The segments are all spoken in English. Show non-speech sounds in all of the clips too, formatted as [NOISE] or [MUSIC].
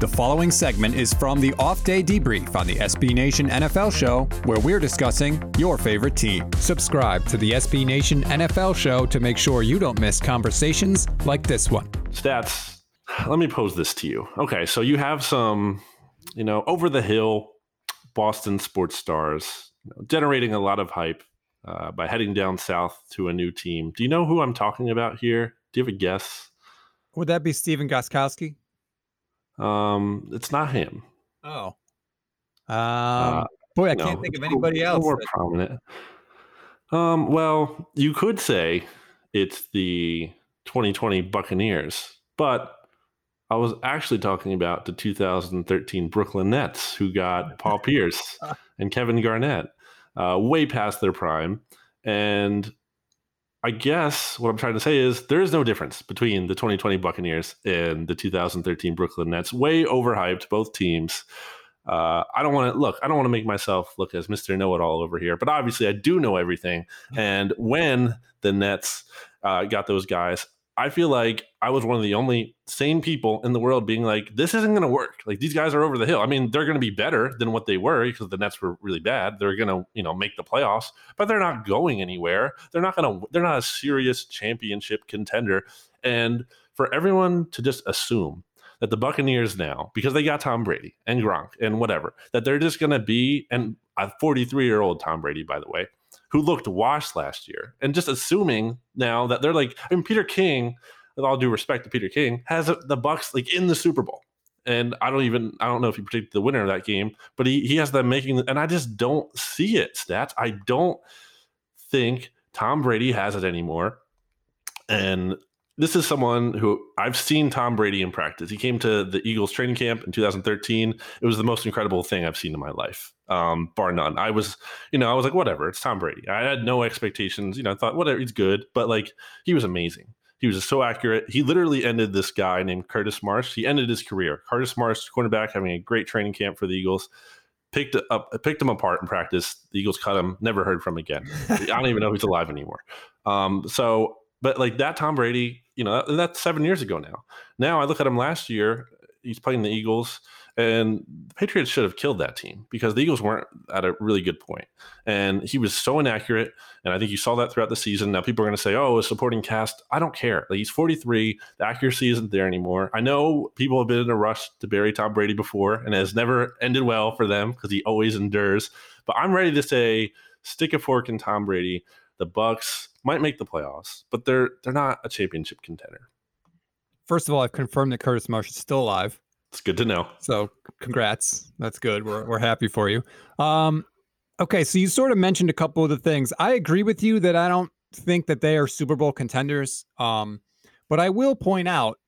The following segment is from the off day debrief on the SB Nation NFL show, where we're discussing your favorite team. Subscribe to the SB Nation NFL show to make sure you don't miss conversations like this one. Stats, let me pose this to you. Okay, so you have some, you know, over the hill Boston sports stars you know, generating a lot of hype uh, by heading down south to a new team. Do you know who I'm talking about here? Do you have a guess? Would that be Stephen Gostkowski? Um, it's not him. Oh, um, uh, boy, I no, can't think of anybody else. More that... prominent. Um, well, you could say it's the 2020 Buccaneers, but I was actually talking about the 2013 Brooklyn Nets, who got [LAUGHS] Paul Pierce and Kevin Garnett uh, way past their prime, and I guess what I'm trying to say is there is no difference between the 2020 Buccaneers and the 2013 Brooklyn Nets. Way overhyped, both teams. Uh, I don't want to look. I don't want to make myself look as Mr. Know It All over here, but obviously I do know everything. [LAUGHS] And when the Nets uh, got those guys, I feel like I was one of the only sane people in the world being like, this isn't going to work. Like these guys are over the hill. I mean, they're going to be better than what they were because the Nets were really bad. They're going to, you know, make the playoffs, but they're not going anywhere. They're not going to, they're not a serious championship contender. And for everyone to just assume that the Buccaneers now, because they got Tom Brady and Gronk and whatever, that they're just going to be, and a 43 year old Tom Brady, by the way, who looked washed last year, and just assuming now that they're like, I mean, Peter King, with all due respect to Peter King, has the Bucs like in the Super Bowl. And I don't even I don't know if he predicted the winner of that game, but he he has them making and I just don't see it. Stats. I don't think Tom Brady has it anymore. And this is someone who I've seen Tom Brady in practice. He came to the Eagles training camp in 2013. It was the most incredible thing I've seen in my life, um, bar none. I was, you know, I was like, whatever, it's Tom Brady. I had no expectations. You know, I thought, whatever, he's good, but like, he was amazing. He was so accurate. He literally ended this guy named Curtis Marsh. He ended his career. Curtis Marsh, cornerback, having a great training camp for the Eagles. Picked up, picked him apart in practice. The Eagles cut him. Never heard from again. I [LAUGHS] don't even know if he's alive anymore. Um, so, but like that Tom Brady you know, that, that's seven years ago now. Now I look at him last year, he's playing the Eagles, and the Patriots should have killed that team because the Eagles weren't at a really good point. And he was so inaccurate. And I think you saw that throughout the season. Now people are going to say, oh, a supporting cast. I don't care. Like, he's 43. The accuracy isn't there anymore. I know people have been in a rush to bury Tom Brady before and it has never ended well for them because he always endures. But I'm ready to say, stick a fork in Tom Brady. The Bucs might make the playoffs, but they're they're not a championship contender. First of all, I've confirmed that Curtis Marsh is still alive. It's good to know. So, congrats. That's good. We're we're happy for you. Um, okay, so you sort of mentioned a couple of the things. I agree with you that I don't think that they are Super Bowl contenders. Um, but I will point out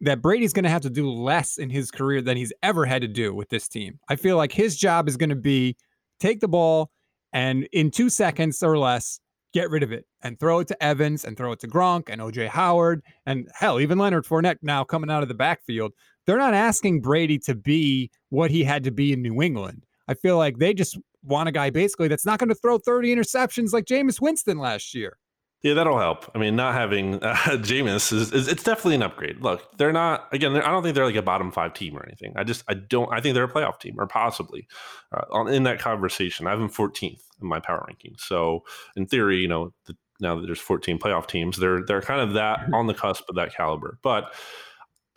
that Brady's going to have to do less in his career than he's ever had to do with this team. I feel like his job is going to be take the ball and in two seconds or less get rid of it and throw it to Evans and throw it to Gronk and OJ Howard and hell, even Leonard Fournette now coming out of the backfield. They're not asking Brady to be what he had to be in New England. I feel like they just want a guy basically that's not going to throw 30 interceptions like Jameis Winston last year. Yeah, that'll help. I mean, not having [LAUGHS] uh, Jameis is, is, it's definitely an upgrade. Look, they're not again. They're, I don't think they're like a bottom five team or anything. I just I don't. I think they're a playoff team or possibly uh, on, in that conversation. I have them 14th in my power ranking. So in theory, you know, the, now that there's 14 playoff teams, they're they're kind of that mm-hmm. on the cusp of that caliber. But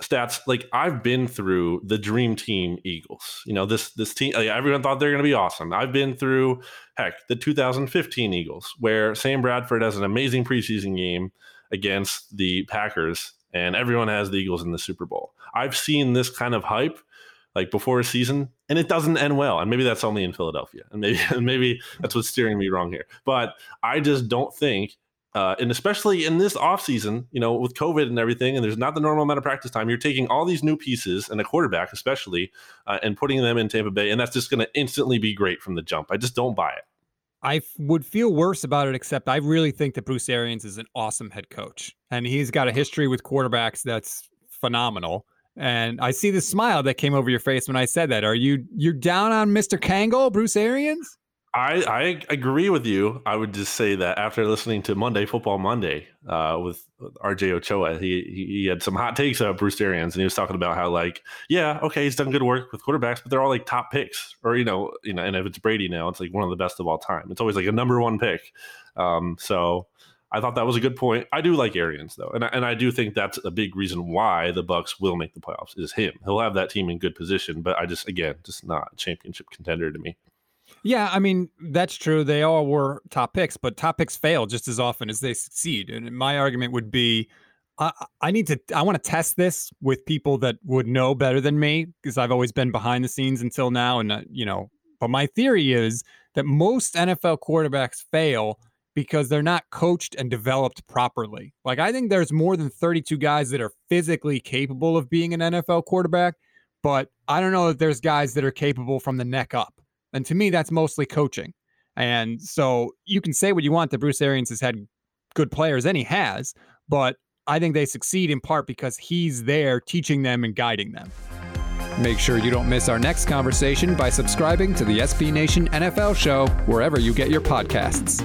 stats like I've been through the dream team Eagles. You know, this this team like, everyone thought they're going to be awesome. I've been through heck, the 2015 Eagles where Sam Bradford has an amazing preseason game against the Packers and everyone has the Eagles in the Super Bowl. I've seen this kind of hype like before a season and it doesn't end well and maybe that's only in Philadelphia and maybe [LAUGHS] maybe that's what's steering me wrong here. But I just don't think uh, and especially in this offseason, you know, with COVID and everything, and there's not the normal amount of practice time, you're taking all these new pieces and a quarterback, especially, uh, and putting them in Tampa Bay, and that's just going to instantly be great from the jump. I just don't buy it. I would feel worse about it, except I really think that Bruce Arians is an awesome head coach, and he's got a history with quarterbacks that's phenomenal. And I see the smile that came over your face when I said that. Are you you're down on Mr. Kangol, Bruce Arians? I, I agree with you. I would just say that after listening to Monday Football Monday uh, with RJ Ochoa, he, he had some hot takes about Bruce Arians, and he was talking about how like, yeah, okay, he's done good work with quarterbacks, but they're all like top picks, or you know, you know, and if it's Brady now, it's like one of the best of all time. It's always like a number one pick. Um, so I thought that was a good point. I do like Arians though, and I, and I do think that's a big reason why the Bucs will make the playoffs is him. He'll have that team in good position, but I just again just not a championship contender to me. Yeah, I mean, that's true. They all were top picks, but top picks fail just as often as they succeed. And my argument would be I, I need to, I want to test this with people that would know better than me because I've always been behind the scenes until now. And, uh, you know, but my theory is that most NFL quarterbacks fail because they're not coached and developed properly. Like, I think there's more than 32 guys that are physically capable of being an NFL quarterback, but I don't know that there's guys that are capable from the neck up. And to me, that's mostly coaching. And so you can say what you want that Bruce Arians has had good players, and he has, but I think they succeed in part because he's there teaching them and guiding them. Make sure you don't miss our next conversation by subscribing to the SB Nation NFL show wherever you get your podcasts.